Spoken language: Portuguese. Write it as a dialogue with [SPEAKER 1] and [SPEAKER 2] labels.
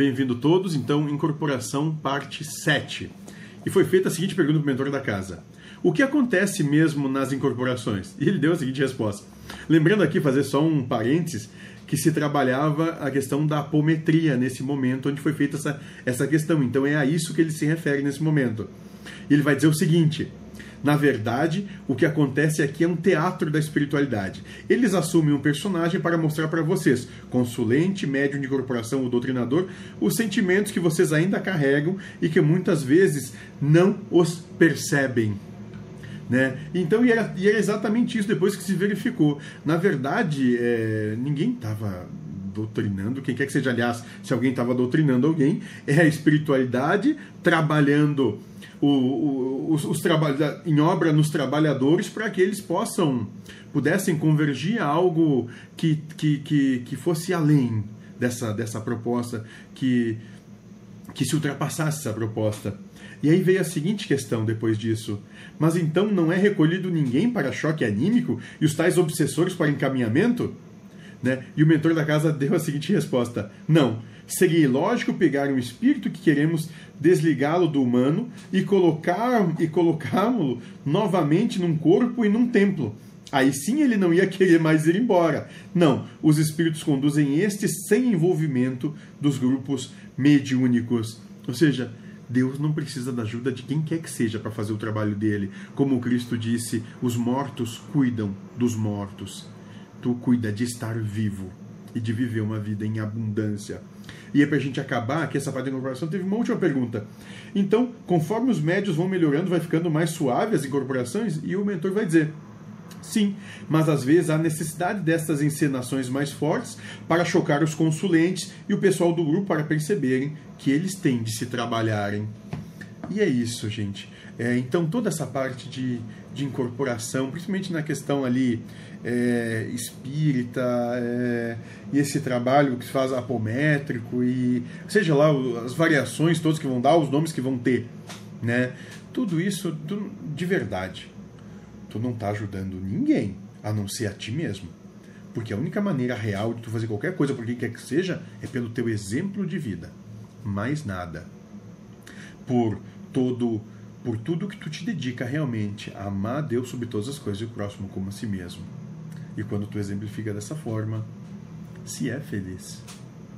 [SPEAKER 1] bem-vindo todos. Então, incorporação parte 7. E foi feita a seguinte pergunta para o mentor da casa: O que acontece mesmo nas incorporações? E ele deu a seguinte resposta. Lembrando aqui, fazer só um parênteses, que se trabalhava a questão da apometria nesse momento onde foi feita essa, essa questão. Então é a isso que ele se refere nesse momento. Ele vai dizer o seguinte: na verdade, o que acontece aqui é um teatro da espiritualidade. Eles assumem um personagem para mostrar para vocês, consulente, médium de corporação ou doutrinador, os sentimentos que vocês ainda carregam e que muitas vezes não os percebem. Né? Então, e era, e era exatamente isso depois que se verificou. Na verdade, é, ninguém estava doutrinando, quem quer que seja, aliás, se alguém estava doutrinando alguém, é a espiritualidade trabalhando o, o, os, os em obra nos trabalhadores para que eles possam pudessem convergir a algo que, que, que, que fosse além dessa, dessa proposta, que, que se ultrapassasse essa proposta. E aí veio a seguinte questão depois disso. Mas então não é recolhido ninguém para choque anímico e os tais obsessores para encaminhamento? Né? E o mentor da casa deu a seguinte resposta: Não, seria ilógico pegar um espírito que queremos desligá-lo do humano e colocar e colocá-lo novamente num corpo e num templo. Aí sim ele não ia querer mais ir embora. Não, os espíritos conduzem este sem envolvimento dos grupos mediúnicos. Ou seja, Deus não precisa da ajuda de quem quer que seja para fazer o trabalho dele. Como Cristo disse, os mortos cuidam dos mortos. Tu cuida de estar vivo e de viver uma vida em abundância. E é para a gente acabar aqui essa parte da incorporação, teve uma última pergunta. Então, conforme os médios vão melhorando, vai ficando mais suave as incorporações? E o mentor vai dizer: Sim, mas às vezes há necessidade dessas encenações mais fortes para chocar os consulentes e o pessoal do grupo para perceberem que eles têm de se trabalharem. E é isso, gente. É, então, toda essa parte de, de incorporação, principalmente na questão ali é, espírita é, e esse trabalho que se faz apométrico e seja lá as variações todas que vão dar, os nomes que vão ter, né? Tudo isso tu, de verdade, tu não está ajudando ninguém a não ser a ti mesmo, porque a única maneira real de tu fazer qualquer coisa por quem quer que seja é pelo teu exemplo de vida, mais nada. Por todo por tudo que tu te dedica realmente a amar a Deus sobre todas as coisas e o próximo como a si mesmo. E quando tu exemplifica dessa forma, se é feliz.